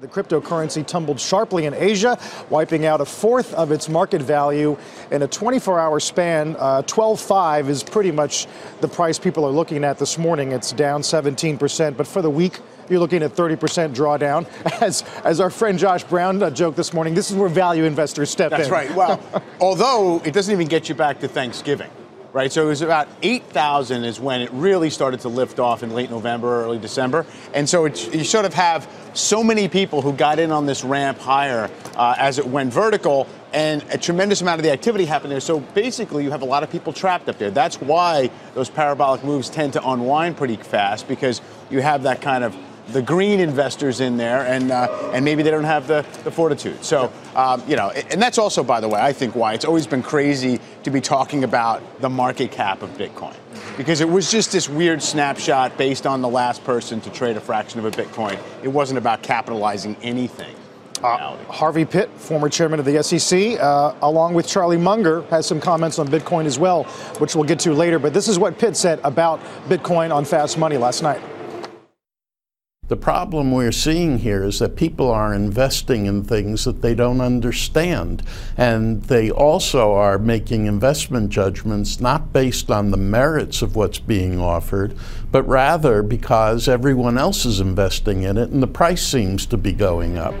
The cryptocurrency tumbled sharply in Asia, wiping out a fourth of its market value in a 24 hour span. Uh, 12.5 is pretty much the price people are looking at this morning. It's down 17%, but for the week, you're looking at 30% drawdown. As, as our friend Josh Brown uh, joked this morning, this is where value investors step That's in. That's right. Well, although it doesn't even get you back to Thanksgiving right? So it was about 8,000 is when it really started to lift off in late November, early December. And so it, you sort of have so many people who got in on this ramp higher uh, as it went vertical, and a tremendous amount of the activity happened there. So basically, you have a lot of people trapped up there. That's why those parabolic moves tend to unwind pretty fast because you have that kind of the green investors in there, and uh, and maybe they don't have the, the fortitude. So um, you know, and that's also, by the way, I think why it's always been crazy to be talking about the market cap of Bitcoin, because it was just this weird snapshot based on the last person to trade a fraction of a Bitcoin. It wasn't about capitalizing anything. Uh, Harvey Pitt, former chairman of the SEC, uh, along with Charlie Munger, has some comments on Bitcoin as well, which we'll get to later. But this is what Pitt said about Bitcoin on Fast Money last night. The problem we're seeing here is that people are investing in things that they don't understand. And they also are making investment judgments not based on the merits of what's being offered, but rather because everyone else is investing in it and the price seems to be going up.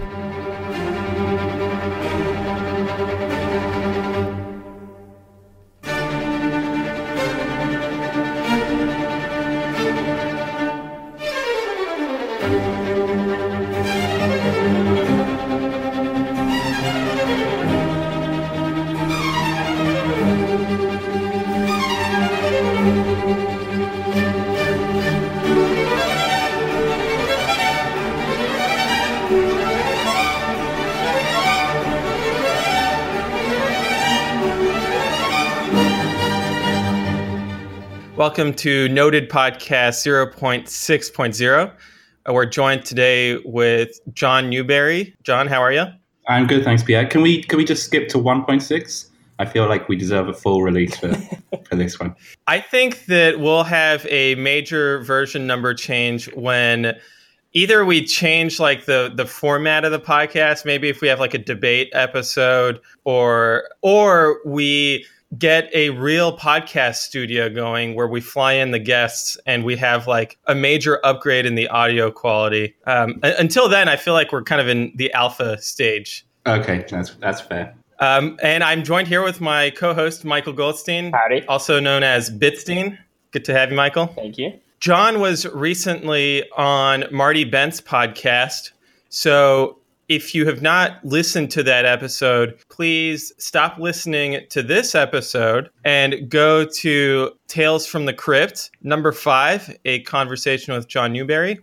Welcome to Noded Podcast 0.6.0. Uh, we're joined today with John Newbery. John, how are you? I'm good, thanks, Pierre. Can we can we just skip to 1.6? I feel like we deserve a full release for, for this one. I think that we'll have a major version number change when either we change like the the format of the podcast, maybe if we have like a debate episode, or or we get a real podcast studio going where we fly in the guests and we have like a major upgrade in the audio quality. Um, until then, I feel like we're kind of in the alpha stage. Okay, that's that's fair. Um, and I'm joined here with my co-host Michael Goldstein, Howdy. also known as Bitstein. Good to have you, Michael. Thank you. John was recently on Marty Bent's podcast, so if you have not listened to that episode, please stop listening to this episode and go to Tales from the Crypt, number five, a conversation with John Newbery.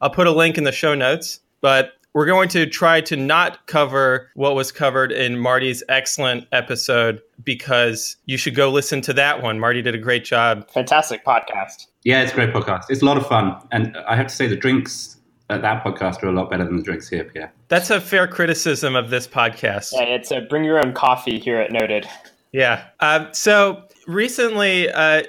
I'll put a link in the show notes, but we're going to try to not cover what was covered in Marty's excellent episode because you should go listen to that one. Marty did a great job. Fantastic podcast. Yeah, it's a great podcast. It's a lot of fun. And I have to say, the drinks at that podcast are a lot better than the drinks here, Pierre. That's a fair criticism of this podcast. Yeah, it's a bring your own coffee here at Noded. Yeah. Um, so recently, uh,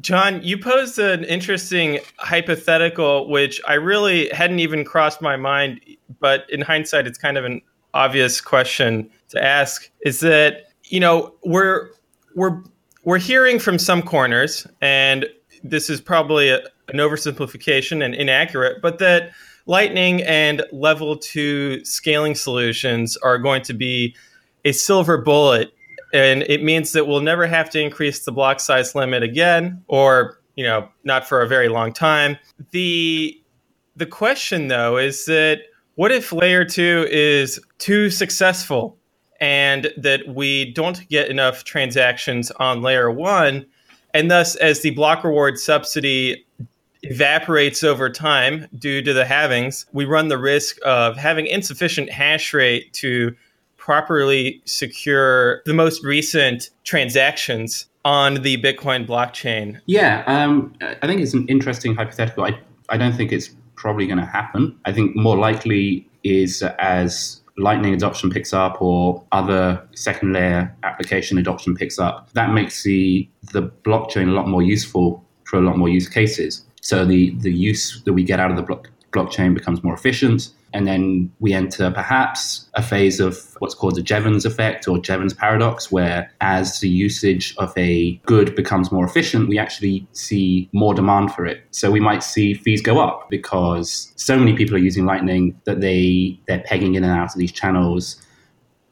John, you posed an interesting hypothetical, which I really hadn't even crossed my mind, but in hindsight, it's kind of an obvious question to ask. Is that you know we're we're we're hearing from some corners, and this is probably a, an oversimplification and inaccurate, but that Lightning and level two scaling solutions are going to be a silver bullet. And it means that we'll never have to increase the block size limit again, or you know, not for a very long time. The the question though is that what if layer two is too successful and that we don't get enough transactions on layer one, and thus as the block reward subsidy evaporates over time due to the halvings, we run the risk of having insufficient hash rate to properly secure the most recent transactions on the Bitcoin blockchain. Yeah, um, I think it's an interesting hypothetical. I, I don't think it's probably going to happen. I think more likely is as Lightning adoption picks up or other second layer application adoption picks up, that makes the the blockchain a lot more useful for a lot more use cases. So the, the use that we get out of the block, blockchain becomes more efficient. And then we enter perhaps a phase of what's called the Jevons effect or Jevons paradox, where as the usage of a good becomes more efficient, we actually see more demand for it. So we might see fees go up because so many people are using Lightning that they, they're pegging in and out of these channels.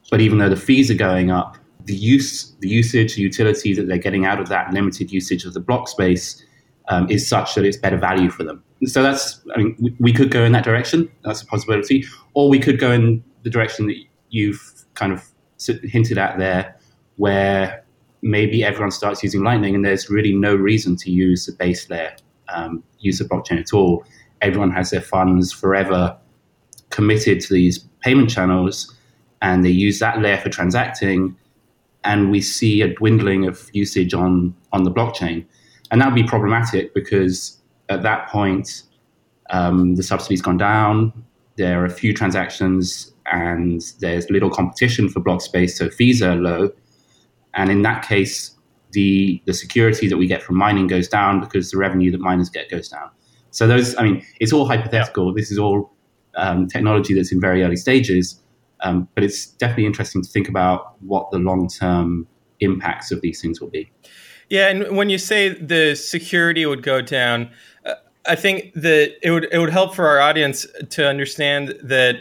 But even though the fees are going up, the use, the usage, the utility that they're getting out of that limited usage of the block space um, is such that it's better value for them. So that's, I mean, we, we, could go in that direction. That's a possibility. Or we could go in the direction that you've kind of hinted at there, where maybe everyone starts using Lightning and there's really no reason to use the base layer, um, use the blockchain at all. Everyone has their funds forever committed to these payment channels and they use that layer for transacting. And we see a dwindling of usage on, on the blockchain. And that would be problematic because at that point, um, the subsidy's gone down. There are a few transactions and there's little competition for block space, so fees are low. And in that case, the, the security that we get from mining goes down because the revenue that miners get goes down. So those, I mean, it's all hypothetical. This is all um, technology that's in very early stages, um, but it's definitely interesting to think about what the long term impacts of these things will be. Yeah, and when you say the security would go down, uh, I think that it would it would help for our audience to understand that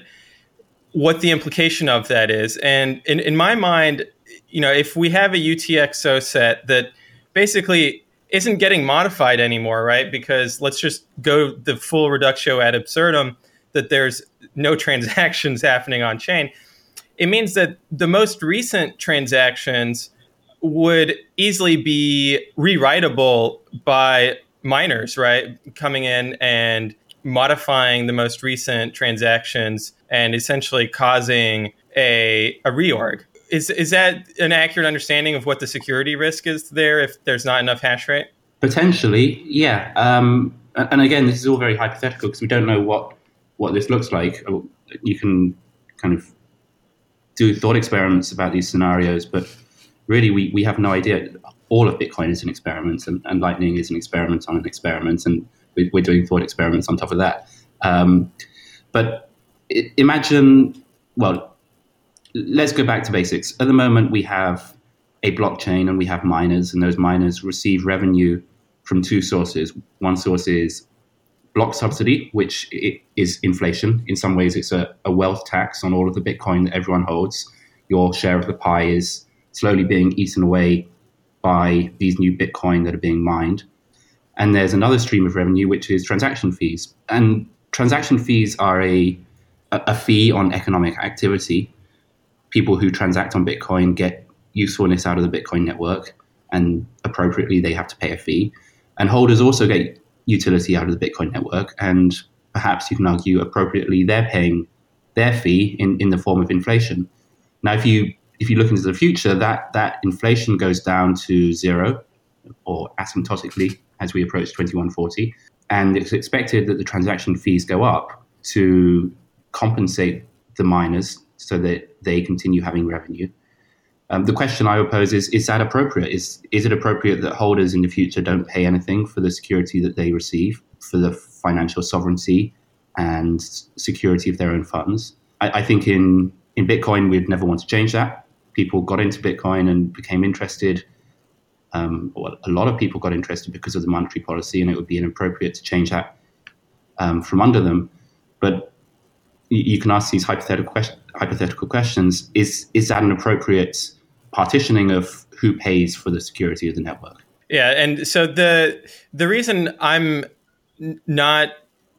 what the implication of that is. And in, in my mind, you know, if we have a UTXO set that basically isn't getting modified anymore, right? Because let's just go the full reductio ad absurdum that there's no transactions happening on chain. It means that the most recent transactions would easily be rewritable by miners, right? Coming in and modifying the most recent transactions and essentially causing a, a reorg. Is, is that an accurate understanding of what the security risk is there if there's not enough hash rate? Potentially, yeah. Um, and again, this is all very hypothetical because we don't know what, what this looks like. You can kind of do thought experiments about these scenarios, but really we, we have no idea. All of Bitcoin is an experiment, and, and Lightning is an experiment on an experiment, and we, are doing thought experiments on top of that. Um, but imagine, well, let's go back to basics. At the moment, we have a blockchain and we have miners, and those miners receive revenue from two sources. One source is block subsidy, which is inflation. In some ways, it's a, a, wealth tax on all of the Bitcoin that everyone holds. Your share of the pie is slowly being eaten away by these new Bitcoin that are being mined. And there's another stream of revenue, which is transaction fees. And transaction fees are a, a fee on economic activity. People who transact on Bitcoin get usefulness out of the Bitcoin network, and appropriately, they have to pay a fee. And holders also get utility out of the Bitcoin network, and perhaps you can argue appropriately, they're paying their fee in, in the form of inflation. Now, if you if you look into the future, that, that inflation goes down to zero or asymptotically as we approach 2140. And it's expected that the transaction fees go up to compensate the miners so that they continue having revenue. Um, the question I would pose is Is that appropriate? Is, is it appropriate that holders in the future don't pay anything for the security that they receive, for the financial sovereignty and security of their own funds? I, I think in, in Bitcoin, we'd never want to change that people got into Bitcoin and became interested. Um, well, a lot of people got interested because of the monetary policy, and it would be inappropriate to change that um, from under them. But you, you can ask these hypothetical, question, hypothetical questions: Is is that an appropriate partitioning of who pays for the security of the network? Yeah, and so the the reason I'm not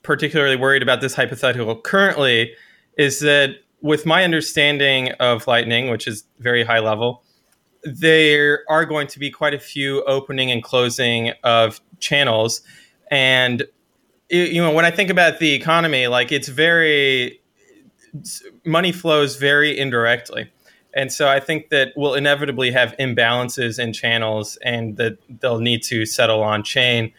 particularly worried about this hypothetical currently is that with my understanding of Lightning, which is very high level, there are going to be quite a few opening and closing of channels. And, you know, when I think about the economy, like it's very, money flows very indirectly. And so I think that we'll inevitably have imbalances in channels and that they'll need to settle on chain.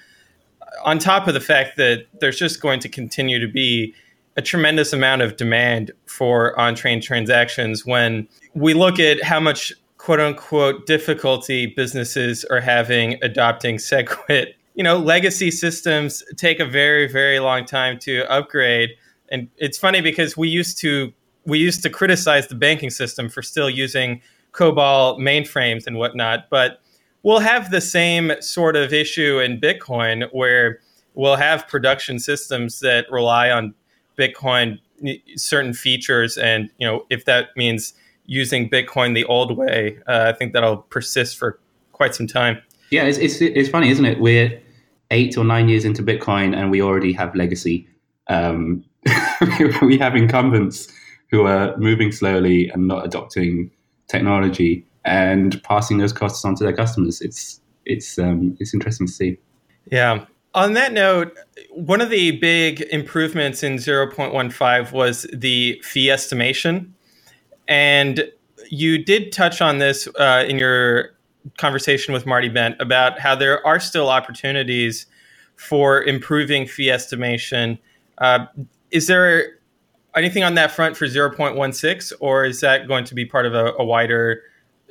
On top of the fact that there's just going to continue to be a tremendous amount of demand for on chain transactions when we look at how much quote unquote difficulty businesses are having adopting SegWit you know, legacy systems take a very, very long time to upgrade. And it's funny because we used to we used to criticize the banking system for still using COBOL mainframes and whatnot, but we'll have the same sort of issue in Bitcoin where we'll have production systems that rely on Bitcoin certain features, and you know if that means using Bitcoin the old way, uh, I think that'll persist for quite some time. Yeah, it's, it's, it's funny, isn't it? We're eight or nine years into Bitcoin, and we already have legacy. Um, we have incumbents who are moving slowly and not adopting technology and passing those costs on to their customers. It's it's um, it's interesting to see. Yeah. On that note, one of the big improvements in 0.15 was the fee estimation. And you did touch on this uh, in your conversation with Marty Bent about how there are still opportunities for improving fee estimation. Uh, is there anything on that front for 0.16, or is that going to be part of a, a wider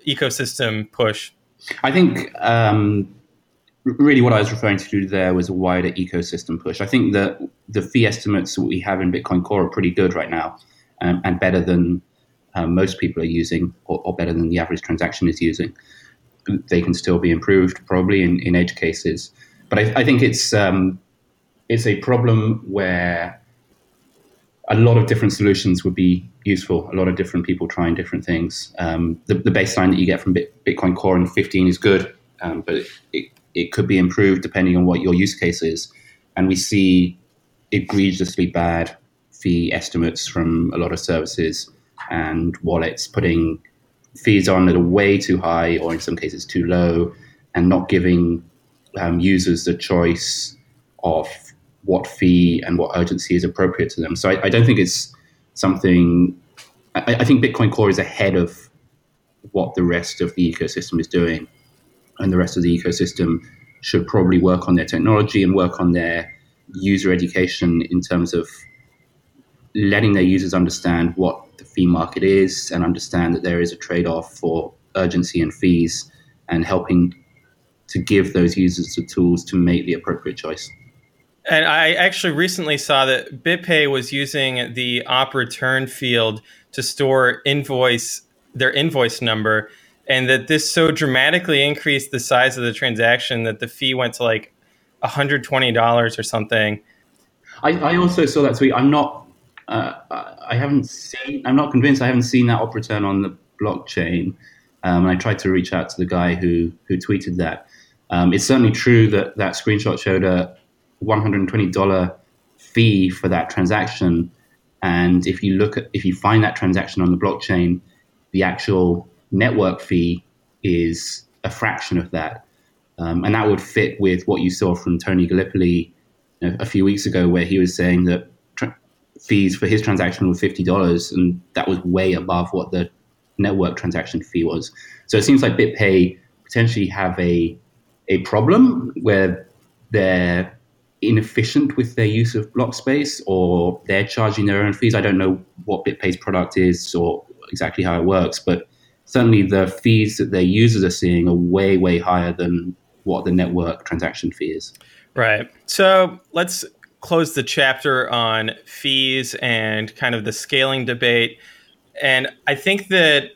ecosystem push? I think um, really what I was referring to there was a wider ecosystem push. I think that the fee estimates that we have in Bitcoin Core are pretty good right now um, and better than um, most people are using or, or, better than the average transaction is using. They can still be improved probably in, in edge cases. But I, I think it's, um, it's a problem where a lot of different solutions would be useful. A lot of different people trying different things. Um, the, the, baseline that you get from Bitcoin Core in 15 is good, um, but it, it, it, could be improved depending on what your use case is. And we see egregiously bad fee estimates from a lot of services and wallets putting fees on that are way too high or in some cases too low and not giving um, users the choice of what fee and what urgency is appropriate to them. So I, I don't think it's something. I, I, think Bitcoin Core is ahead of what the rest of the ecosystem is doing, and the rest of the ecosystem should probably work on their technology and work on their user education in terms of letting their users understand what the fee market is and understand that there is a trade-off for urgency and fees and helping to give those users the tools to make the appropriate choice. And I actually recently saw that BitPay was using the op return field to store invoice their invoice number, and that this so dramatically increased the size of the transaction that the fee went to like $120 or something. I, I also saw that tweet. I'm not. Uh, I haven't seen. I'm not convinced. I haven't seen that op return on the blockchain. Um, and I tried to reach out to the guy who who tweeted that. Um, it's certainly true that that screenshot showed a $120 fee for that transaction. And if you look at, if you find that transaction on the blockchain, the actual network fee is a fraction of that. Um, and that would fit with what you saw from Tony Gallippi you know, a few weeks ago, where he was saying that tra- fees for his transaction were $50, and that was way above what the network transaction fee was. So it seems like BitPay potentially have a, a problem where they're inefficient with their use of block space or they're charging their own fees. I don't know what BitPay's product is or exactly how it works, but certainly the fees that their users are seeing are way, way higher than what the network transaction fee is. Right. So let's close the chapter on fees and kind of the scaling debate. And I think that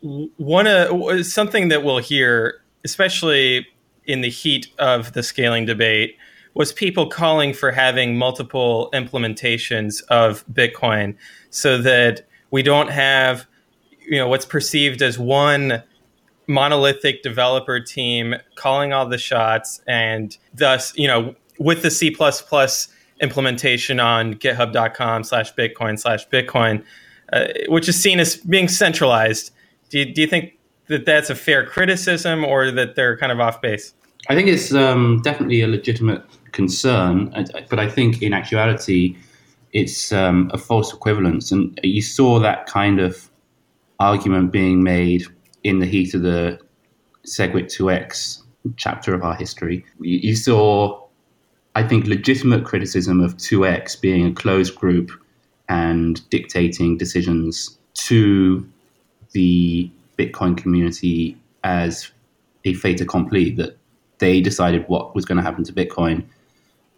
one uh, of something that we'll hear, especially in the heat of the scaling debate, was people calling for having multiple implementations of Bitcoin so that we don't have you know what's perceived as one monolithic developer team calling all the shots and thus you know with the c++ implementation on github.com slash bitcoin slash bitcoin uh, which is seen as being centralized do you, do you think that that's a fair criticism or that they're kind of off base i think it's um, definitely a legitimate concern, but I think in actuality, it's um, a false equivalence. And you saw that kind of argument being made in the heat of the SegWit 2x chapter of our history. You saw, I think, legitimate criticism of 2x being a closed group and dictating decisions to the Bitcoin community as a fait accompli that they decided what was going to happen to Bitcoin,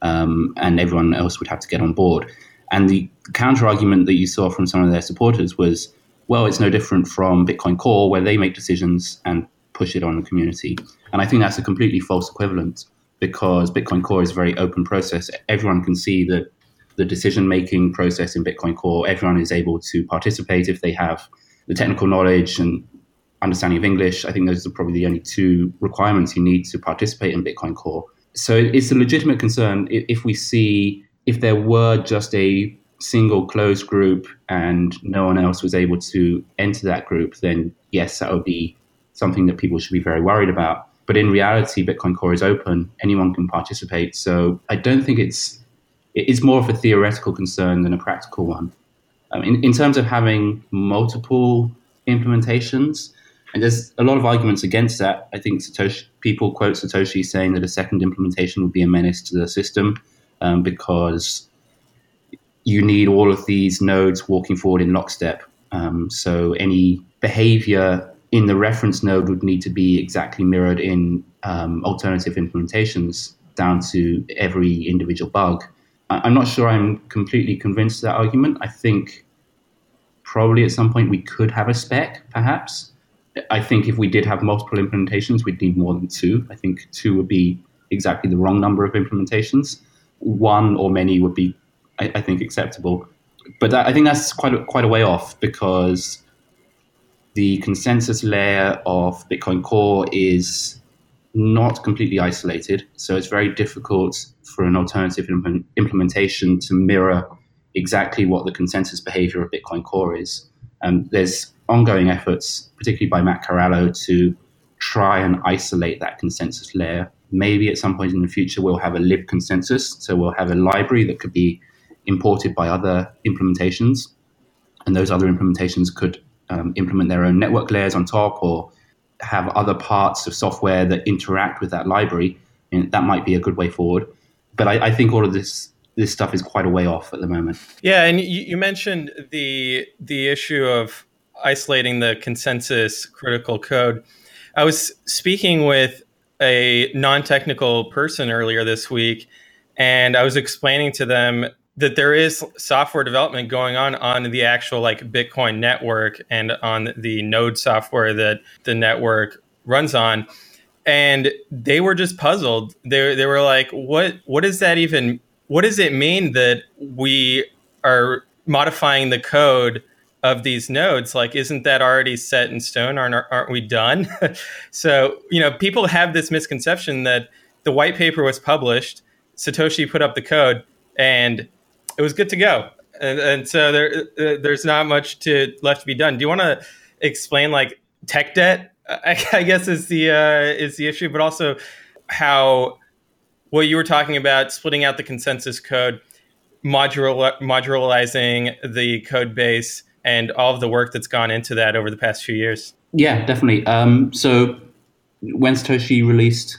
um, and everyone else would have to get on board. And the counter argument that you saw from some of their supporters was, well, it's no different from Bitcoin Core, where they make decisions and push it on the community. And I think that's a completely false equivalent because Bitcoin Core is a very open process. Everyone can see that the decision making process in Bitcoin Core, everyone is able to participate if they have the technical knowledge and understanding of English. I think those are probably the only two requirements you need to participate in Bitcoin Core. So it's a legitimate concern if we see if there were just a single closed group and no one else was able to enter that group, then yes, that would be something that people should be very worried about. But in reality, Bitcoin Core is open; anyone can participate. So I don't think it's it's more of a theoretical concern than a practical one. Um, in, in terms of having multiple implementations, and there's a lot of arguments against that. I think Satoshi, people quote Satoshi saying that a second implementation would be a menace to the system um, because you need all of these nodes walking forward in lockstep. Um, so any behavior in the reference node would need to be exactly mirrored in um, alternative implementations down to every individual bug. I- I'm not sure I'm completely convinced of that argument. I think probably at some point we could have a spec, perhaps. I think if we did have multiple implementations, we'd need more than two. I think two would be exactly the wrong number of implementations. One or many would be, I, I think, acceptable. But that, I think that's quite a, quite a way off because the consensus layer of Bitcoin Core is not completely isolated. So it's very difficult for an alternative implement, implementation to mirror exactly what the consensus behavior of Bitcoin Core is. Um, there's ongoing efforts, particularly by Matt Corallo, to try and isolate that consensus layer. Maybe at some point in the future, we'll have a lib consensus. So we'll have a library that could be imported by other implementations. And those other implementations could um, implement their own network layers on top or have other parts of software that interact with that library. And that might be a good way forward. But I, I think all of this this stuff is quite a way off at the moment. Yeah, and you, you mentioned the the issue of isolating the consensus critical code. I was speaking with a non-technical person earlier this week, and I was explaining to them that there is software development going on on the actual like Bitcoin network and on the node software that the network runs on. And they were just puzzled. They, they were like, what what does that even what does it mean that we are modifying the code of these nodes like isn't that already set in stone aren't, aren't we done so you know people have this misconception that the white paper was published satoshi put up the code and it was good to go. And, and so there uh, there's not much to left to be done. Do you want to explain like tech debt I, I guess is the uh, is the issue but also how what you were talking about splitting out the consensus code modular, modularizing the code base and all of the work that's gone into that over the past few years. Yeah definitely. Um, so when satoshi released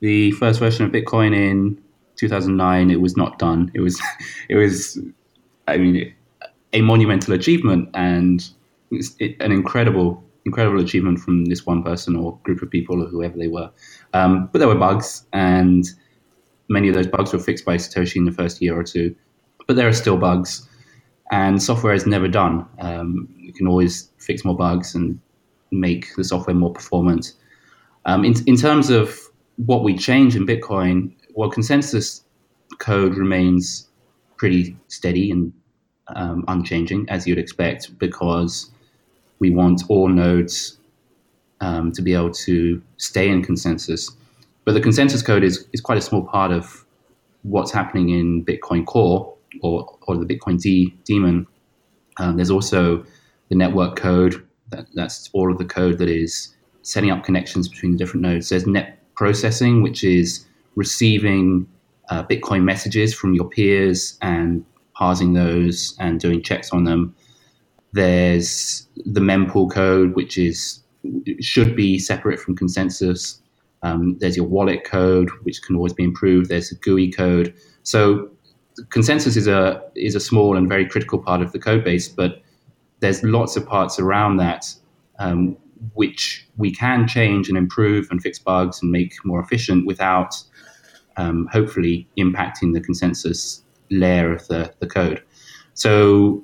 the first version of bitcoin in 2009 it was not done it was it was i mean a monumental achievement and an incredible incredible achievement from this one person or group of people or whoever they were um, but there were bugs and many of those bugs were fixed by Satoshi in the first year or two, but there are still bugs, and software is never done. Um, you can always fix more bugs and make the software more performant. Um, in, in terms of what we change in Bitcoin, well, consensus code remains pretty steady and um, unchanging, as you'd expect, because we want all nodes um, to be able to stay in consensus. But the consensus code is, is quite a small part of what's happening in Bitcoin Core or, or the Bitcoin D daemon. Um, there's also the network code. That, that's all of the code that is setting up connections between the different nodes. There's net processing, which is receiving uh, Bitcoin messages from your peers and parsing those and doing checks on them. There's the mempool code, which is should be separate from consensus. Um, there's your wallet code, which can always be improved. There's a GUI code. So consensus is a is a small and very critical part of the code base, but there's lots of parts around that um, which we can change and improve and fix bugs and make more efficient without um, hopefully impacting the consensus layer of the, the code. So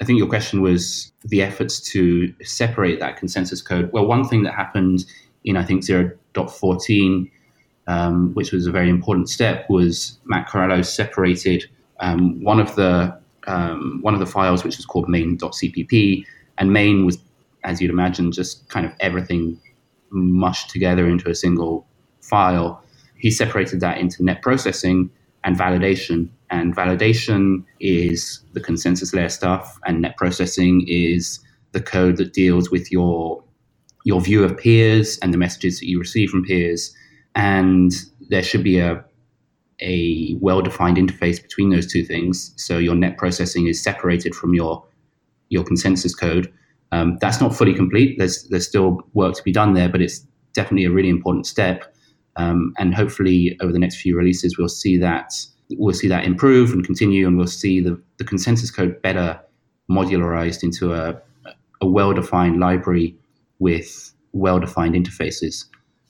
I think your question was the efforts to separate that consensus code. Well, one thing that happened in, I think, 0.14, um, which was a very important step, was Matt Corallo separated um, one of the um, one of the files, which was called main.cpp, and main was, as you'd imagine, just kind of everything mushed together into a single file. He separated that into net processing and validation. And validation is the consensus layer stuff, and net processing is the code that deals with your your view of peers and the messages that you receive from peers. And there should be a a well-defined interface between those two things. So your net processing is separated from your your consensus code. Um, that's not fully complete. There's there's still work to be done there, but it's definitely a really important step. Um, and hopefully, over the next few releases, we'll see that we'll see that improve and continue, and we'll see the, the consensus code better modularized into a, a well-defined library with well-defined interfaces.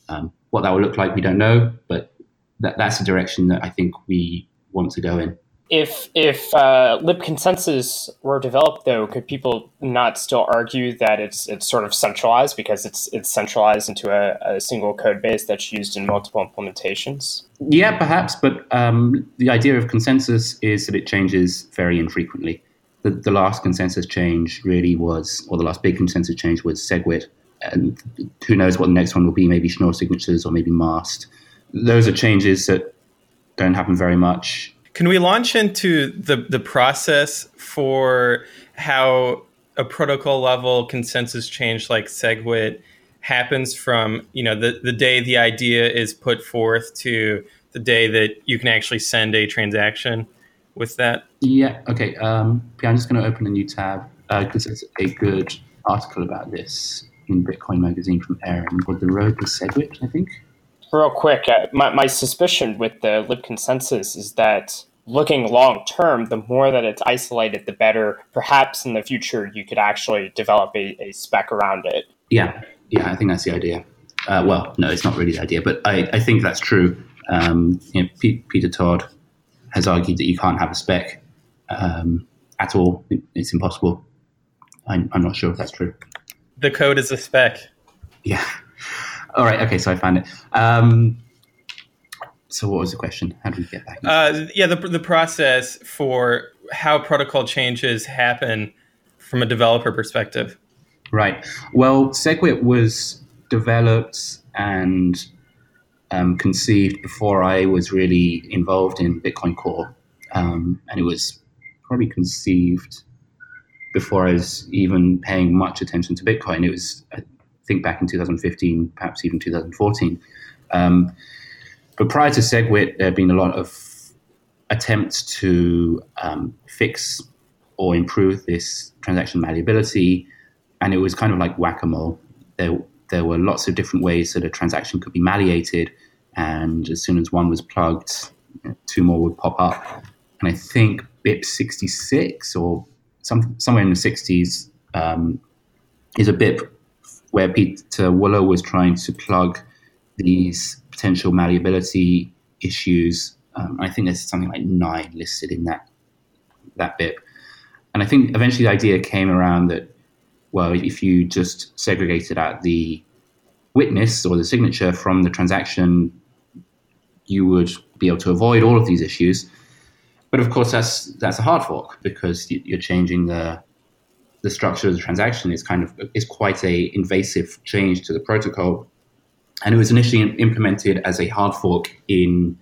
Um, what that will look like, we don't know, but that, that's the direction that I think we want to go in. If if uh, lib consensus were developed, though, could people not still argue that it's it's sort of centralized because it's it's centralized into a, a single code base that's used in multiple implementations? Yeah, perhaps, but um, the idea of consensus is that it changes very infrequently. The, the last consensus change really was, or the last big consensus change was SegWit, and who knows what the next one will be? Maybe Schnorr signatures or maybe Mast. Those are changes that don't happen very much can we launch into the the process for how a protocol level consensus change like SegWit happens from you know the, the day the idea is put forth to the day that you can actually send a transaction with that? Yeah. Okay. Um, I'm just going to open a new tab because uh, there's a good article about this in Bitcoin Magazine from Aaron called "The Road to SegWit." I think. Real quick, uh, my, my suspicion with the lib consensus is that looking long term, the more that it's isolated, the better. Perhaps in the future, you could actually develop a, a spec around it. Yeah, yeah, I think that's the idea. Uh, well, no, it's not really the idea, but I, I think that's true. Um, you know, P- Peter Todd has argued that you can't have a spec um, at all. It's impossible. I'm, I'm not sure if that's true. The code is a spec. Yeah. All right. Okay. So I found it. Um, so what was the question? How do we get back? Uh, yeah, the, the process for how protocol changes happen from a developer perspective. Right. Well, SegWit was developed and um, conceived before I was really involved in Bitcoin Core, um, and it was probably conceived before I was even paying much attention to Bitcoin. It was, think, back in 2015, perhaps even 2014. Um, but prior to SegWit, there had been a lot of attempts to um, fix or improve this transaction malleability, and it was kind of like whack a mole. There, there were lots of different ways that a transaction could be malleated, and as soon as one was plugged, two more would pop up. And I think BIP 66 or some, somewhere in the 60s um, is a BIP where Pieter Wuille was trying to plug these potential malleability issues. Um, I think there's something like nine listed in that that BIP. And I think eventually the idea came around that, well, if you just segregated out the witness or the signature from the transaction, you would be able to avoid all of these issues. But of course, that's that's a hard fork because you're changing the the structure of the transaction. is kind of is quite a invasive change to the protocol and it was initially implemented as a hard fork in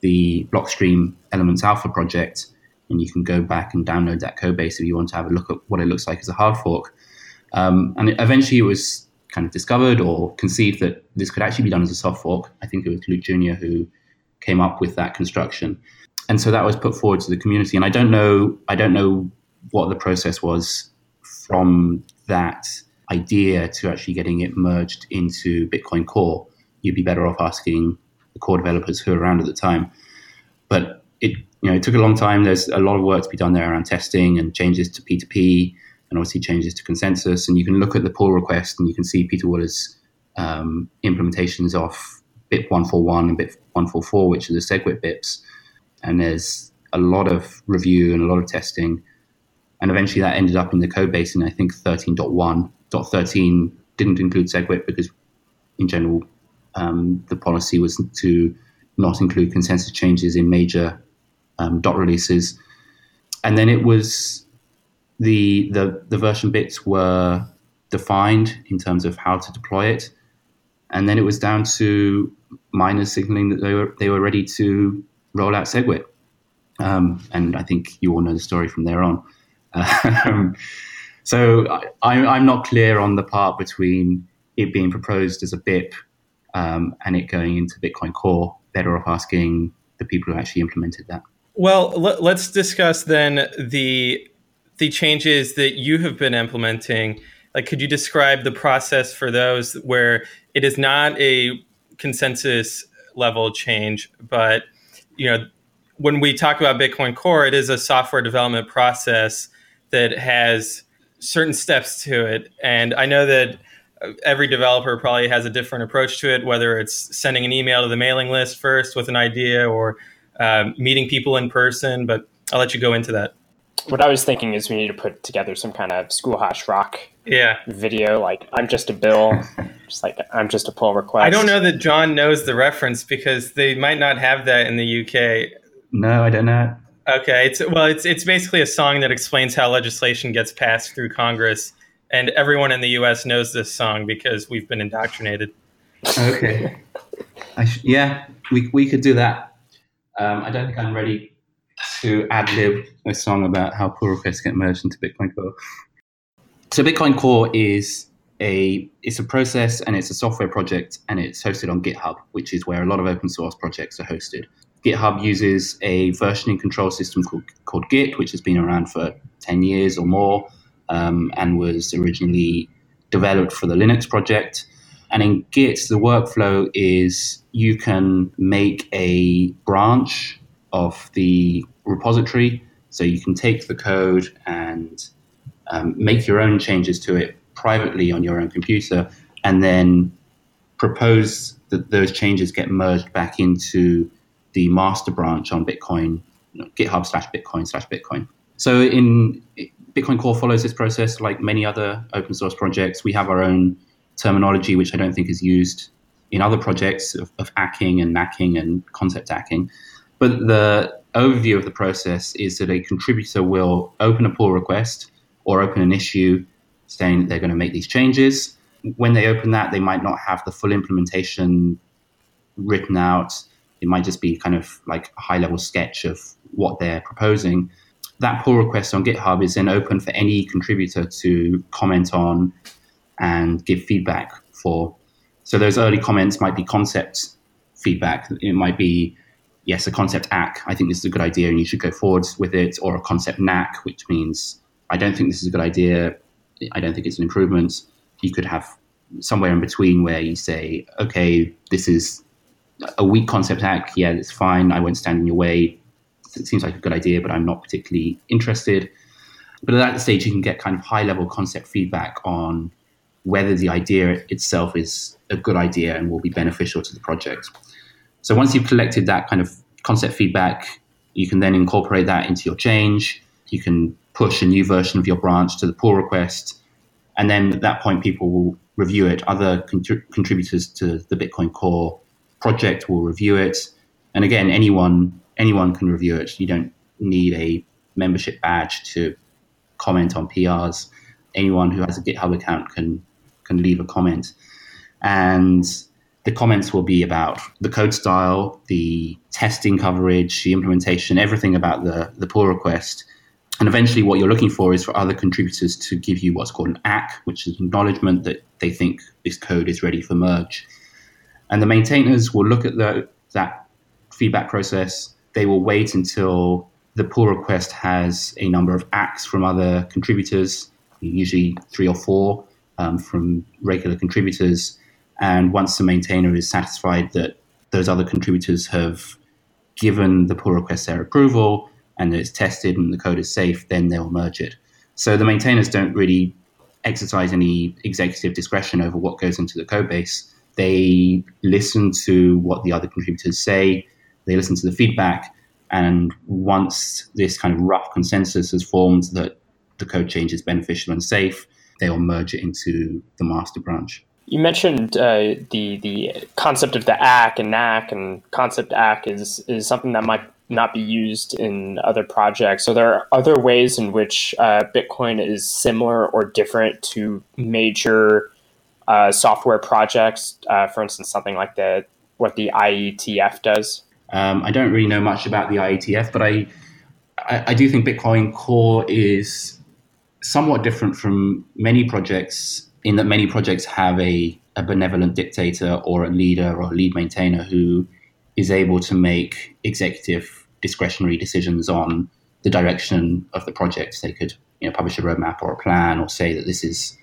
the Blockstream Elements Alpha project. And you can go back and download that code base if you want to have a look at what it looks like as a hard fork. Um, and eventually it was kind of discovered or conceived that this could actually be done as a soft fork. I think it was Luke Jr. who came up with that construction. And so that was put forward to the community. And I don't know, I don't know what the process was from that idea to actually getting it merged into Bitcoin Core, you'd be better off asking the core developers who were around at the time. But it you know it took a long time. There's a lot of work to be done there around testing and changes to P2P and obviously changes to consensus. And you can look at the pull request and you can see Pieter Wuille's um, implementations of BIP 141 and BIP 144, which are the SegWit BIPs. And there's a lot of review and a lot of testing. And eventually that ended up in the code base in, I think, 13.1. 13 didn't include SegWit because, in general, um, the policy was to not include consensus changes in major um, dot releases. And then it was the, the, the version bits were defined in terms of how to deploy it. And then it was down to miners signaling that they were, they were ready to roll out SegWit. Um, and I think you all know the story from there on. Um, so I, I'm not clear on the part between it being proposed as a BIP um, and it going into Bitcoin Core. Better off asking the people who actually implemented that. Well, let, us discuss then the the changes that you have been implementing. Like, could you describe the process for those where it is not a consensus level change, but you know, when we talk about Bitcoin Core, it is a software development process that has certain steps to it, and I know that every developer probably has a different approach to it, whether it's sending an email to the mailing list first with an idea or uh, meeting people in person. But I'll let you go into that. What I was thinking is we need to put together some kind of school hash rock yeah. video, like I'm just a bill, just like I'm just a pull request. I don't know that John knows the reference because they might not have that in the UK. No, I don't know. Okay, it's well, it's it's basically a song that explains how legislation gets passed through Congress and everyone in the U.S. knows this song because we've been indoctrinated. Okay. sh- yeah, we we could do that. Um, I don't think I'm ready to ad lib a song about how requests get merged into Bitcoin Core. So Bitcoin Core is a it's a process and it's a software project and it's hosted on GitHub, which is where a lot of open source projects are hosted. GitHub uses a versioning control system called, called Git, which has been around for 10 years or more um, and was originally developed for the Linux project. And in Git, the workflow is you can make a branch of the repository. So you can take the code and um, make your own changes to it privately on your own computer and then propose that those changes get merged back into the master branch on Bitcoin, you know, GitHub slash Bitcoin slash Bitcoin. So in Bitcoin Core follows this process like many other open source projects. We have our own terminology, which I don't think is used in other projects of, of and knacking and concept acking. But the overview of the process is that a contributor will open a pull request or open an issue saying that they're going to make these changes. When they open that, they might not have the full implementation written out. It might just be kind of like a high level sketch of what they're proposing that pull request on GitHub is then open for any contributor to comment on and give feedback for. So those early comments might be concept feedback. It might be, yes, a concept ACK. I think this is a good idea and you should go forward with it, or a concept NACK, which means I don't think this is a good idea. I don't think it's an improvement. You could have somewhere in between where you say, okay, this is a weak concept ACK. Yeah, it's fine. I won't stand in your way it seems like a good idea, but I'm not particularly interested. But at that stage, you can get kind of high level concept feedback on whether the idea itself is a good idea and will be beneficial to the project. So once you've collected that kind of concept feedback, you can then incorporate that into your change. You can push a new version of your branch to the pull request. And then at that point, people will review it. Other contributors to the Bitcoin Core project will review it. And again, anyone anyone can review it. You don't need a membership badge to comment on PRs. Anyone who has a GitHub account can can leave a comment, and the comments will be about the code style, the testing coverage, the implementation, everything about the the pull request. And eventually, what you're looking for is for other contributors to give you what's called an ACK, which is acknowledgement that they think this code is ready for merge. And the maintainers will look at the, that feedback process they will wait until the pull request has a number of ACKs from other contributors, usually three or four um, from regular contributors. And once the maintainer is satisfied that those other contributors have given the pull request their approval and it's tested and the code is safe, then they'll merge it. So the maintainers don't really exercise any executive discretion over what goes into the code base. They listen to what the other contributors say, they listen to the feedback, and once this kind of rough consensus has formed that the code change is beneficial and safe, they will merge it into the master branch. You mentioned uh, the the concept of the ACK and NACK and concept ACK is is something that might not be used in other projects. So there are other ways in which uh, Bitcoin is similar or different to major uh, software projects. Uh, for instance, something like the what the IETF does. Um, I don't really know much about the IETF, but I, I, I do think Bitcoin Core is somewhat different from many projects in that many projects have a, a benevolent dictator or a leader or a lead maintainer who is able to make executive discretionary decisions on the direction of the project. They could you know, publish a roadmap or a plan or say that this is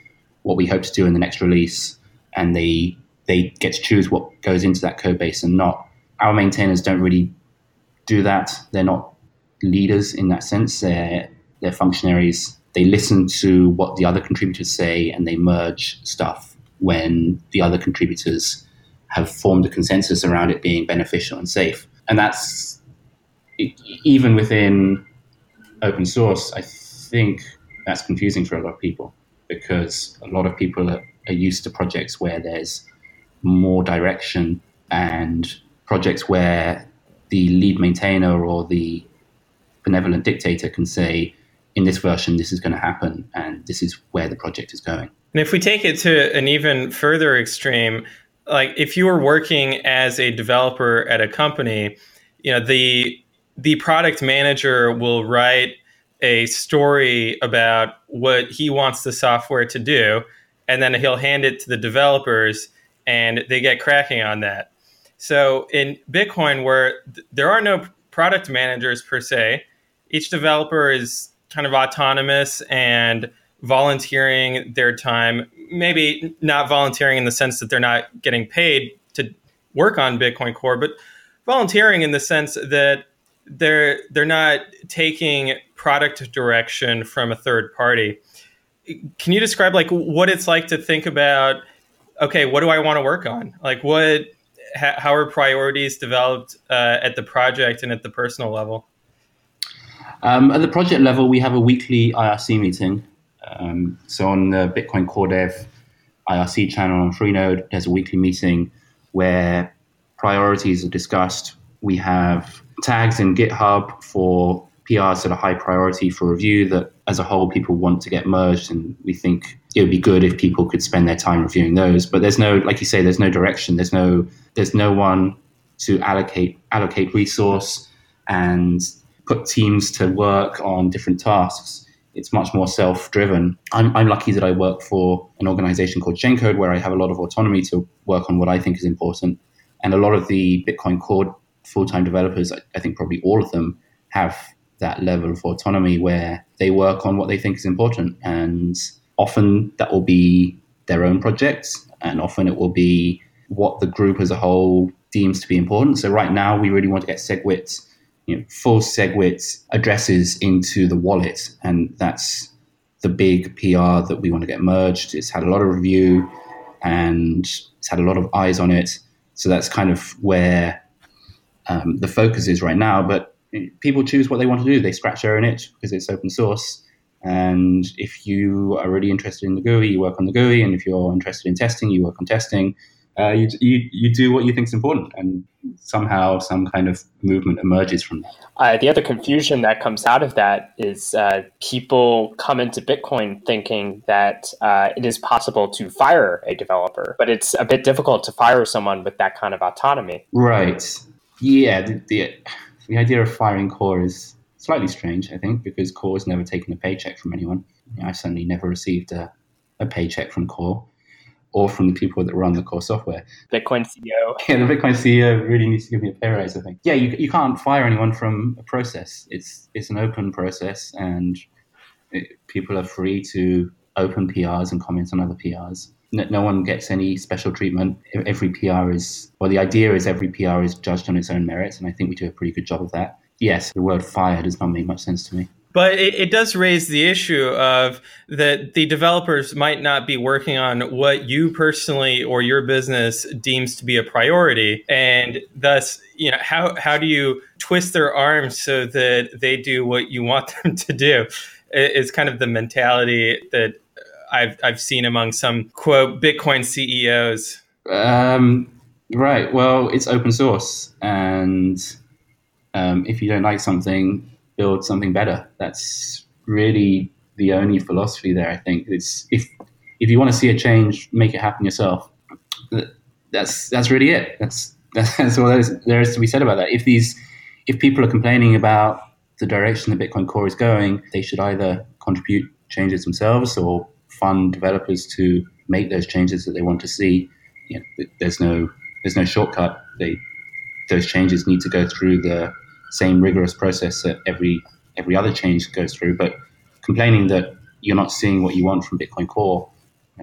what we hope to do in the next release, and they they get to choose what goes into that code base and not. Our maintainers don't really do that. They're not leaders in that sense. They're they're functionaries. They listen to what the other contributors say and they merge stuff when the other contributors have formed a consensus around it being beneficial and safe. And that's even within open source, I think that's confusing for a lot of people because a lot of people are, are used to projects where there's more direction and projects where the lead maintainer or the benevolent dictator can say, in this version, this is going to happen, and this is where the project is going. And if we take it to an even further extreme, like if you were working as a developer at a company, you know the the product manager will write a story about what he wants the software to do, and then he'll hand it to the developers, and they get cracking on that. So in Bitcoin, where th- there are no product managers per se, each developer is kind of autonomous and volunteering their time. Maybe not volunteering in the sense that they're not getting paid to work on Bitcoin Core, but volunteering in the sense that they're they're not taking product direction from a third party. Can you describe like what it's like to think about? Okay, what do I want to work on? Like what? How are priorities developed uh, at the project and at the personal level? Um, at the project level, we have a weekly IRC meeting. Um, so on the Bitcoin Core Dev IRC channel on Freenode, there's a weekly meeting where priorities are discussed. We have tags in GitHub for PRs that are high priority for review that as a whole people want to get merged and we think it would be good if people could spend their time reviewing those. But there's no like you say, there's no direction. There's no there's no one to allocate allocate resource and put teams to work on different tasks. It's much more self-driven. I'm, I'm lucky that I work for an organization called Chaincode where I have a lot of autonomy to work on what I think is important. And a lot of the Bitcoin Core full-time developers, I, I think probably all of them have that level of autonomy where they work on what they think is important. And often that will be their own projects, and often it will be what the group as a whole deems to be important. So right now, we really want to get SegWit you know, full SegWit addresses into the wallet, and that's the big PR that we want to get merged. It's had a lot of review, and it's had a lot of eyes on it. So that's kind of where um, the focus is right now. But people choose what they want to do. They scratch their own itch because it's open source. And if you are really interested in the GUI, you work on the GUI. And if you're interested in testing, you work on testing uh, you, you, you do what you think is important, and somehow some kind of movement emerges from that. Uh, the other confusion that comes out of that is uh, people come into Bitcoin thinking that uh, it is possible to fire a developer, but it's a bit difficult to fire someone with that kind of autonomy. Right. Yeah. The, the, the idea of firing core is slightly strange, I think, because core has never taken a paycheck from anyone. I've certainly never received a, a paycheck from core or from the people that run the core software. Bitcoin CEO. Yeah, the Bitcoin CEO really needs to give me a pay raise, I think. Yeah, you, you can't fire anyone from a process. It's it's an open process, and it, people are free to open PRs and comment on other PRs. No, one gets any special treatment. Every PR is, well, the idea is every PR is judged on its own merits, and I think we do a pretty good job of that. Yes, the word fire does not make much sense to me. But it, it, does raise the issue of that the developers might not be working on what you personally or your business deems to be a priority, and thus, you know, how how do you twist their arms so that they do what you want them to do? Is kind of the mentality that I've I've seen among some quote Bitcoin CEOs. Um, right. Well, it's open source, and um, if you don't like something, build something better. That's really the only philosophy there. I think it's if if you want to see a change, make it happen yourself. That's that's really it. That's that's all there is, there is to be said about that. If these if people are complaining about the direction the Bitcoin core is going, they should either contribute changes themselves or fund developers to make those changes that they want to see. You know, there's no there's no shortcut. They those changes need to go through the same rigorous process that every every other change goes through. But complaining that you're not seeing what you want from Bitcoin Core,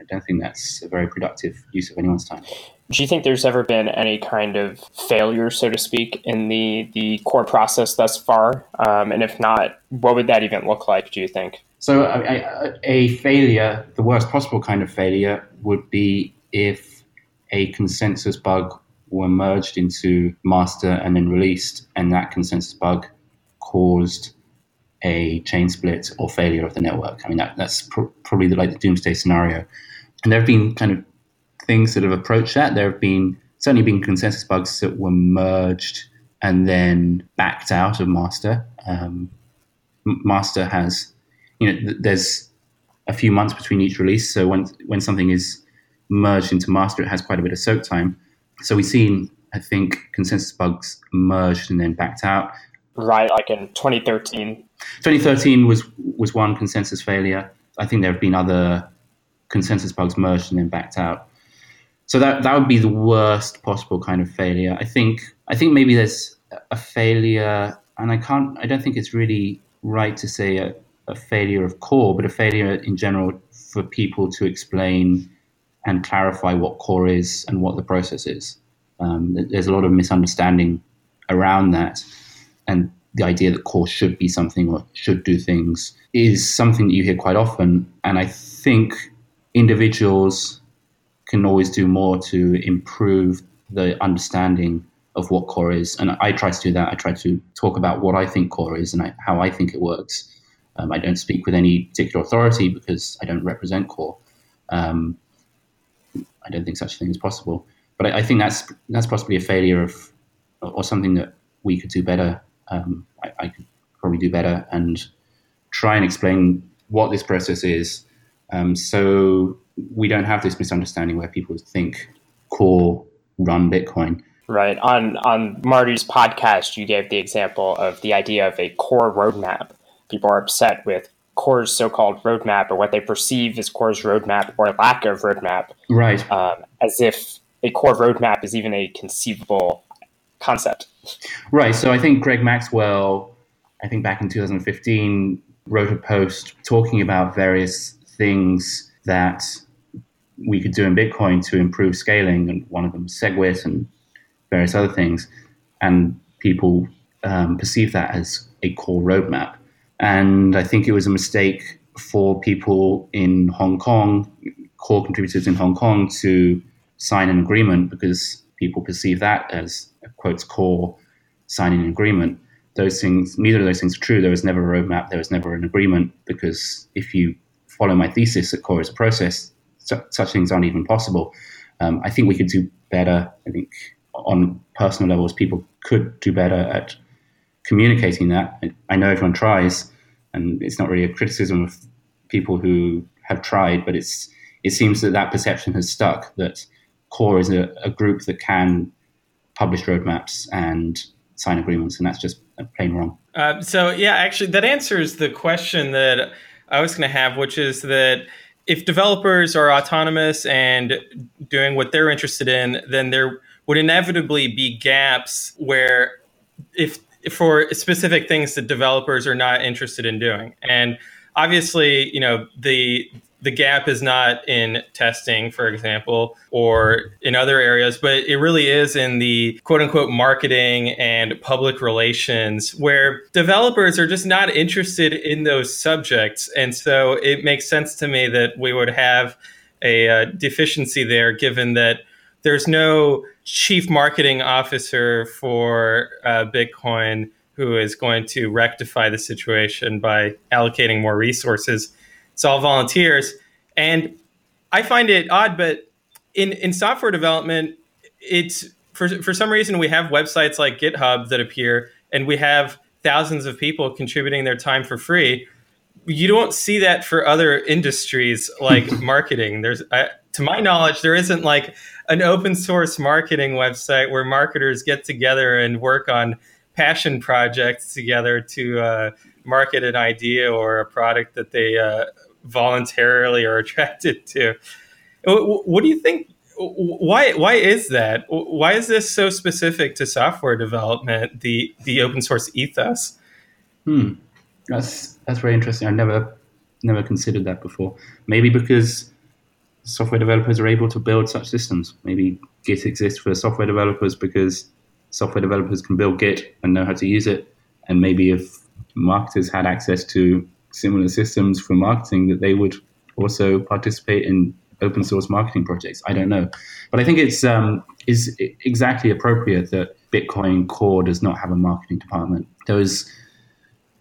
I don't think that's a very productive use of anyone's time. Do you think there's ever been any kind of failure, so to speak, in the the core process thus far? Um, and if not, what would that even look like? Do you think? So a, a failure, the worst possible kind of failure, would be if a consensus bug were merged into master and then released, and that consensus bug caused a chain split or failure of the network. I mean, that, that's pr- probably the, like the doomsday scenario. And there have been kind of things that have approached that. There have been certainly been consensus bugs that were merged and then backed out of master. Um, master has, you know, th- there's a few months between each release, so when when something is merged into master, it has quite a bit of soak time. So we've seen, I think, consensus bugs merged and then backed out. Right, like in 2013. 2013 was was one consensus failure. I think there have been other consensus bugs merged and then backed out. So that that would be the worst possible kind of failure. I think I think maybe there's a failure, and I can't. I don't think it's really right to say a, a failure of core, but a failure in general for people to explain and clarify what core is and what the process is. Um, there's a lot of misunderstanding around that, and the idea that core should be something or should do things is something that you hear quite often. And I think individuals can always do more to improve the understanding of what core is. And I try to do that. I try to talk about what I think core is and I, how I think it works. Um, I don't speak with any particular authority because I don't represent core. Um, I don't think such a thing is possible. But I, I, think that's that's possibly a failure of, or something that we could do better. Um, I, I, could probably do better and try and explain what this process is, um, so we don't have this misunderstanding where people think core run Bitcoin. Right. On on Marty's podcast, you gave the example of the idea of a core roadmap. People are upset with Core's so-called roadmap or what they perceive as Core's roadmap or lack of roadmap. Right. Um, as if a core roadmap is even a conceivable concept. Right. So I think Greg Maxwell, I think back in 2015, wrote a post talking about various things that we could do in Bitcoin to improve scaling, and one of them was SegWit and various other things. And people um, perceive that as a core roadmap. And I think it was a mistake for people in Hong Kong, core contributors in Hong Kong, to sign an agreement because people perceive that as quotes core signing an agreement. Those things, neither of those things are true. There was never a roadmap. There was never an agreement because if you follow my thesis that core is a process, such things aren't even possible. Um, I think we could do better. I think on personal levels, people could do better at communicating that. I know everyone tries, and it's not really a criticism of people who have tried, but it's it seems that that perception has stuck that core is a, a group that can publish roadmaps and sign agreements, and that's just plain wrong. Uh, so yeah, actually, that answers the question that I was going to have, which is that if developers are autonomous and doing what they're interested in, then there would inevitably be gaps where if for specific things that developers are not interested in doing. And obviously, you know, the the gap is not in testing, for example, or in other areas, but it really is in the quote unquote marketing and public relations where developers are just not interested in those subjects. And so it makes sense to me that we would have a uh, deficiency there given that there's no chief marketing officer for uh, Bitcoin who is going to rectify the situation by allocating more resources it's all volunteers. And I find it odd, but in, in software development, it's for, for some reason we have websites like GitHub that appear and we have thousands of people contributing their time for free. You don't see that for other industries like marketing. There's, I, to my knowledge, there isn't like an open source marketing website where marketers get together and work on passion projects together to uh, market an idea or a product that they uh, voluntarily are attracted to. What do you think? Why why is that? Why is this so specific to software development? The the open source ethos. Hmm, that's that's very interesting. I never never considered that before. Maybe because software developers are able to build such systems. Maybe Git exists for software developers because software developers can build Git and know how to use it. And maybe if marketers had access to similar systems for marketing that they would also participate in open source marketing projects. I don't know, but I think it's um, is exactly appropriate that Bitcoin Core does not have a marketing department. There was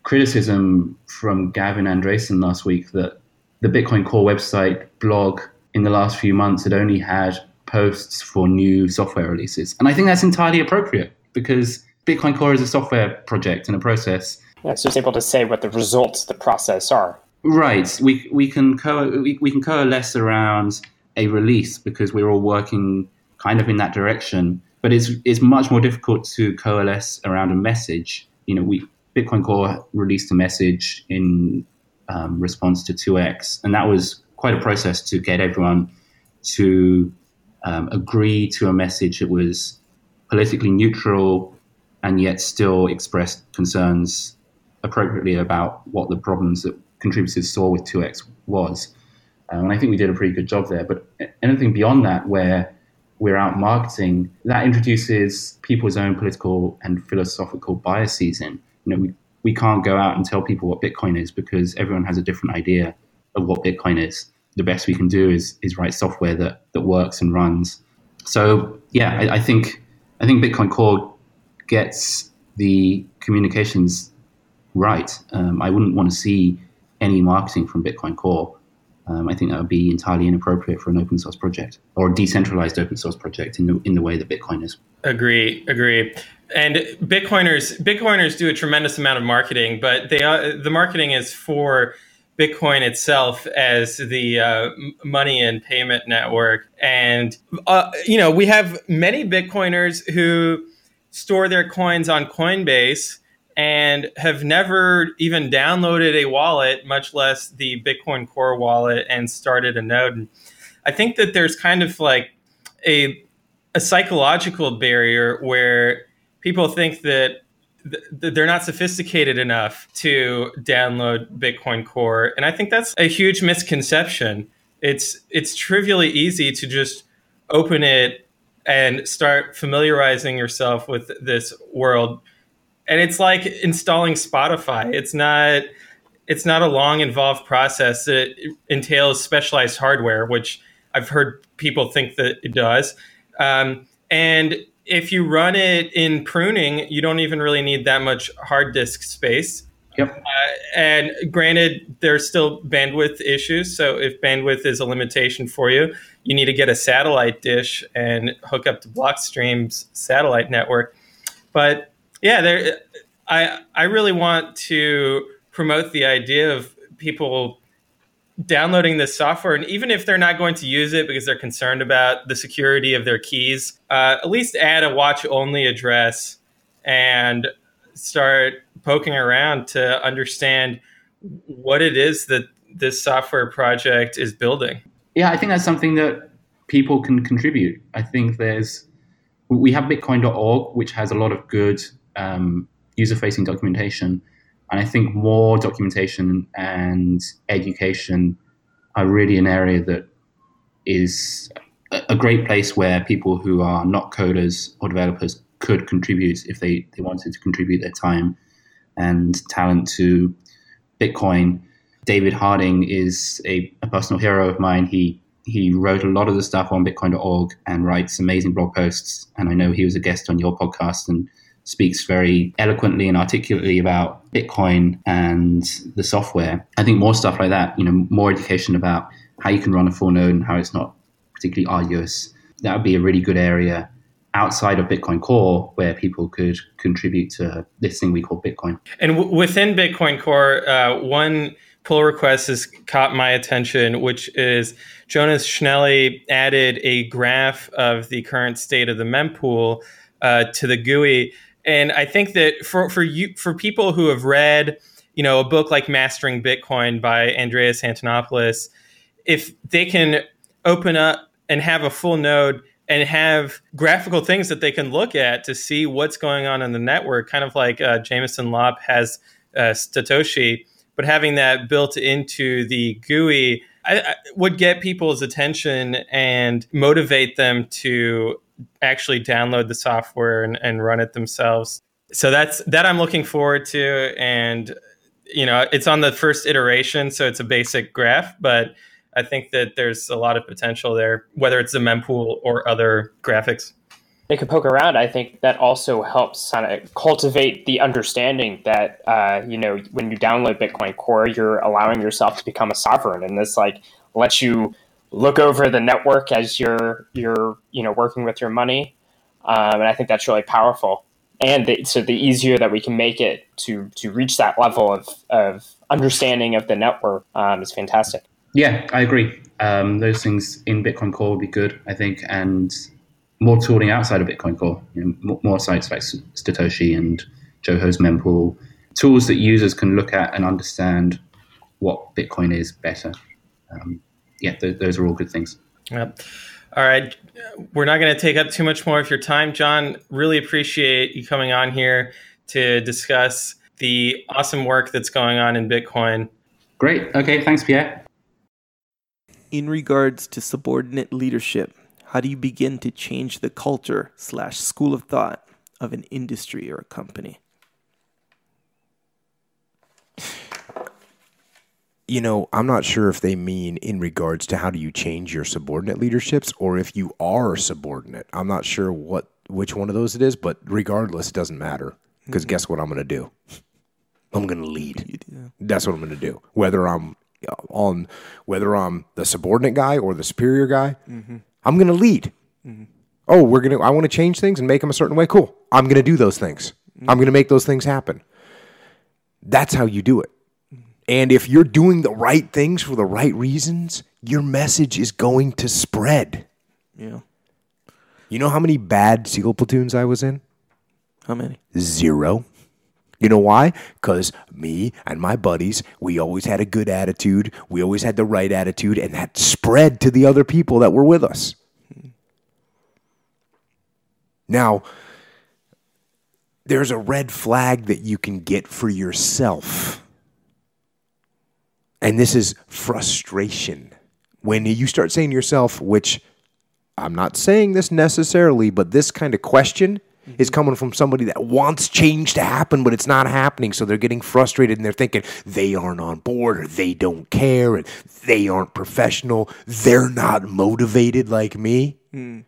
criticism from Gavin Andresen last week that the Bitcoin Core website blog in the last few months had only had posts for new software releases, and I think that's entirely appropriate because Bitcoin Core is a software project and a process yeah, so it's able to say what the results of the process are. Right. We we can co- we, we can coalesce around a release because we're all working kind of in that direction. But it's it's much more difficult to coalesce around a message. You know, we Bitcoin Core released a message in um, response to 2x, and that was quite a process to get everyone to um, agree to a message that was politically neutral and yet still expressed concerns appropriately about what the problems that contributors saw with 2x was. Um, and I think we did a pretty good job there. But anything beyond that, where we're out marketing, that introduces people's own political and philosophical biases in. You know, we, we can't go out and tell people what Bitcoin is because everyone has a different idea of what Bitcoin is. The best we can do is is write software that that works and runs. So yeah, I, I think I think Bitcoin Core gets the communications right. Um, I wouldn't want to see any marketing from Bitcoin Core. Um, I think that would be entirely inappropriate for an open source project or a decentralized open source project in the in the way that Bitcoin is. Agree, agree. And Bitcoiners Bitcoiners do a tremendous amount of marketing, but they are, the marketing is for Bitcoin itself as the uh, money and payment network. And uh, you know, we have many Bitcoiners who store their coins on Coinbase and have never even downloaded a wallet, much less the Bitcoin Core wallet, and started a node. I think that there's kind of like a a psychological barrier where people think that they're not sophisticated enough to download Bitcoin Core, and I think that's a huge misconception. It's it's trivially easy to just open it and start familiarizing yourself with this world and it's like installing Spotify. It's not it's not a long involved process. It entails specialized hardware, which I've heard people think that it does. Um, and if you run it in pruning, you don't even really need that much hard disk space. Yep. Uh, and granted, there's still bandwidth issues. So if bandwidth is a limitation for you, you need to get a satellite dish and hook up to Blockstream's satellite network. But yeah, there. I I really want to promote the idea of people downloading this software, and even if they're not going to use it because they're concerned about the security of their keys, uh, at least add a watch only address and start poking around to understand what it is that this software project is building. Yeah, I think that's something that people can contribute. I think there's we have bitcoin.org which has a lot of good um, user-facing documentation, and I think more documentation and education are really an area that is a great place where people who are not coders or developers could contribute if they, they wanted to contribute their time and talent to Bitcoin. David Harding is a, a personal hero of mine. He he wrote a lot of the stuff on Bitcoin.org and writes amazing blog posts. And I know he was a guest on your podcast and speaks very eloquently and articulately about Bitcoin and the software. I think more stuff like that, you know, more education about how you can run a full node and how it's not particularly arduous. That would be a really good area outside of Bitcoin Core where people could contribute to this thing we call Bitcoin. And w- within Bitcoin Core, uh, one pull request has caught my attention, which is Jonas Schnelli added a graph of the current state of the mempool uh, to the GUI. And I think that for, for you for people who have read, you know, a book like Mastering Bitcoin by Andreas Antonopoulos, if they can open up and have a full node and have graphical things that they can look at to see what's going on in the network, kind of like uh, Jameson Lopp has uh, Statoshi, but having that built into the GUI I, I would get people's attention and motivate them to actually download the software and, and run it themselves. So that's that I'm looking forward to, and you know, it's on the first iteration, so it's a basic graph, but I think that there's a lot of potential there, whether it's the mempool or other graphics. They could poke around. I think that also helps kind of cultivate the understanding that uh, you know when you download Bitcoin Core, you're allowing yourself to become a sovereign, and this like lets you look over the network as you're you're you know working with your money, um, and I think that's really powerful. And the, so the easier that we can make it to to reach that level of of understanding of the network um, is fantastic. Yeah, I agree. Um, those things in Bitcoin Core would be good, I think, and more tooling outside of Bitcoin Core. You know, more, more, sites like Statoshi and Johoe's mempool, tools that users can look at and understand what Bitcoin is better. Um, yeah, th- those are all good things. Yep. All right. We're not going to take up too much more of your time, John. Really appreciate you coming on here to discuss the awesome work that's going on in Bitcoin. Great. Okay. Thanks, Pierre in regards to subordinate leadership, how do you begin to change the culture slash school of thought of an industry or a company? You know, I'm not sure if they mean in regards to how do you change your subordinate leaderships or if you are subordinate. I'm not sure what which one of those it is, but regardless, it doesn't matter because mm-hmm. guess what I'm going to do? I'm going to lead. That's what I'm going to do. Whether I'm on whether I'm the subordinate guy or the superior guy, mm-hmm. I'm going to lead. Mm-hmm. Oh, we're going to, I want to change things and make them a certain way. Cool. I'm going to do those things. Mm-hmm. I'm going to make those things happen. That's how you do it. And if you're doing the right things for the right reasons, your message is going to spread. Yeah. You know how many bad SEAL platoons I was in? How many? Zero. You know why? Because me and my buddies, we always had a good attitude. We always had the right attitude, and that spread to the other people that were with us. Now, there's a red flag that you can get for yourself. And this is frustration. When you start saying to yourself, which I'm not saying this necessarily, but this kind of question mm-hmm. is coming from somebody that wants change to happen, but it's not happening. So they're getting frustrated and they're thinking they aren't on board or they don't care and they aren't professional. They're not motivated like me. Mm.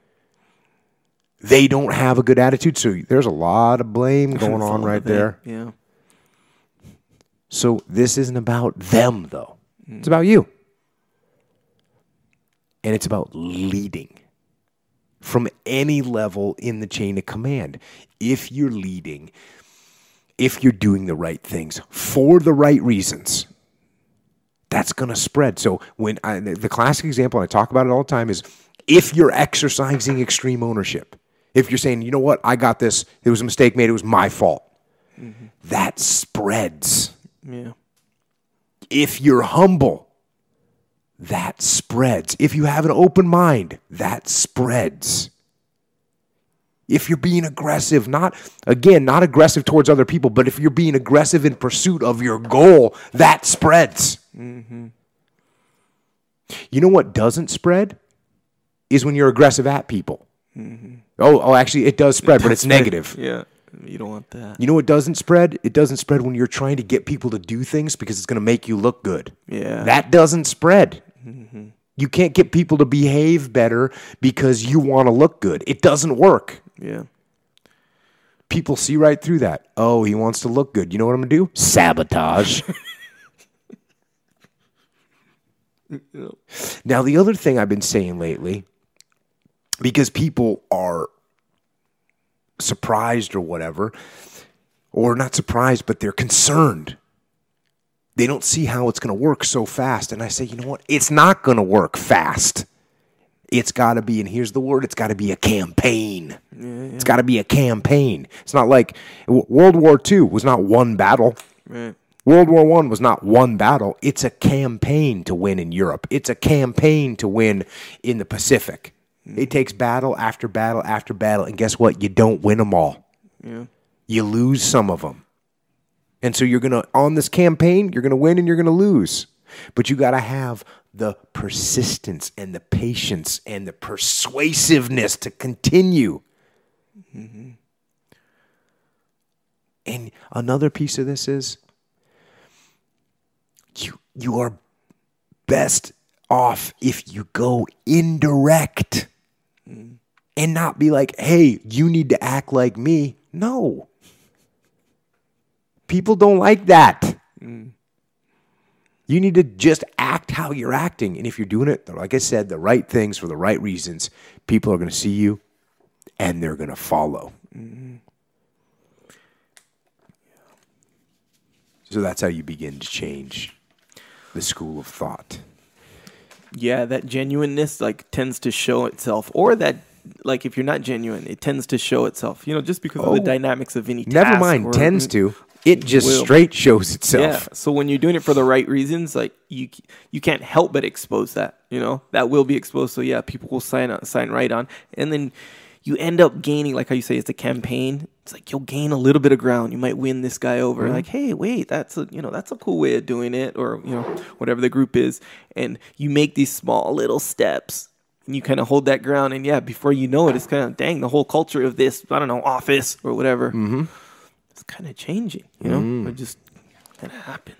They don't have a good attitude. So there's a lot of blame going on right there. Yeah. So this isn't about them, though. Mm. It's about you. And it's about leading from any level in the chain of command. If you're leading, if you're doing the right things for the right reasons, that's going to spread. So when I, the classic example I talk about it all the time is if you're exercising extreme ownership, if you're saying, you know what, I got this, it was a mistake made, it was my fault, mm-hmm. that spreads. Yeah. If you're humble, that spreads. If you have an open mind, that spreads. If you're being aggressive, not, again, not aggressive towards other people, but if you're being aggressive in pursuit of your goal, that spreads. Mm-hmm. You know what doesn't spread is when you're aggressive at people. Oh, oh, actually, it does spread, but it's negative. Yeah, you don't want that. You know what doesn't spread? It doesn't spread when you're trying to get people to do things because it's going to make you look good. Yeah. That doesn't spread. Mm-hmm. You can't get people to behave better because you want to look good. It doesn't work. Yeah. People see right through that. Oh, he wants to look good. You know what I'm going to do? Sabotage. now, the other thing I've been saying lately, because people are surprised or whatever, or not surprised, but they're concerned. They don't see how it's going to work so fast. And I say, you know what? It's not going to work fast. It's got to be, and here's the word it's got to be a campaign. It's got to be a campaign. It's not like World War II was not one battle. Right. World War One was not one battle. It's a campaign to win in Europe. It's a campaign to win in the Pacific. It takes battle after battle after battle, and guess what? You don't win them all. Yeah. You lose some of them, and so you're gonna on this campaign. You're gonna win and you're gonna lose, but you got to have the persistence and the patience and the persuasiveness to continue. Mm-hmm. And another piece of this is you you are best off if you go indirect and not be like, "Hey, you need to act like me." No. People don't like that. You need to just act how you're acting. And if you're doing it, like I said, the right things for the right reasons, people are going to see you and they're going to follow. So that's how you begin to change the school of thought. Yeah, that genuineness like tends to show itself, or that like if you're not genuine, it tends to show itself. You know, just because of the Oh. dynamics of any. Never mind, tends to. It just will. straight shows itself. Yeah. So when you're doing it for the right reasons, like you you can't help but expose that. You know that will be exposed. So yeah, people will sign on, sign right on, and then you end up gaining, like how you say, it's a campaign. It's like you'll gain a little bit of ground. You might win this guy over. Mm-hmm. Like, hey, wait, that's a you know that's a cool way of doing it, or you know whatever the group is, and you make these small little steps. And you kind of hold that ground, and yeah, before you know it, it's kind of dang the whole culture of this I don't know office or whatever. Mm-hmm. It's kind of changing, you know. It just of happens.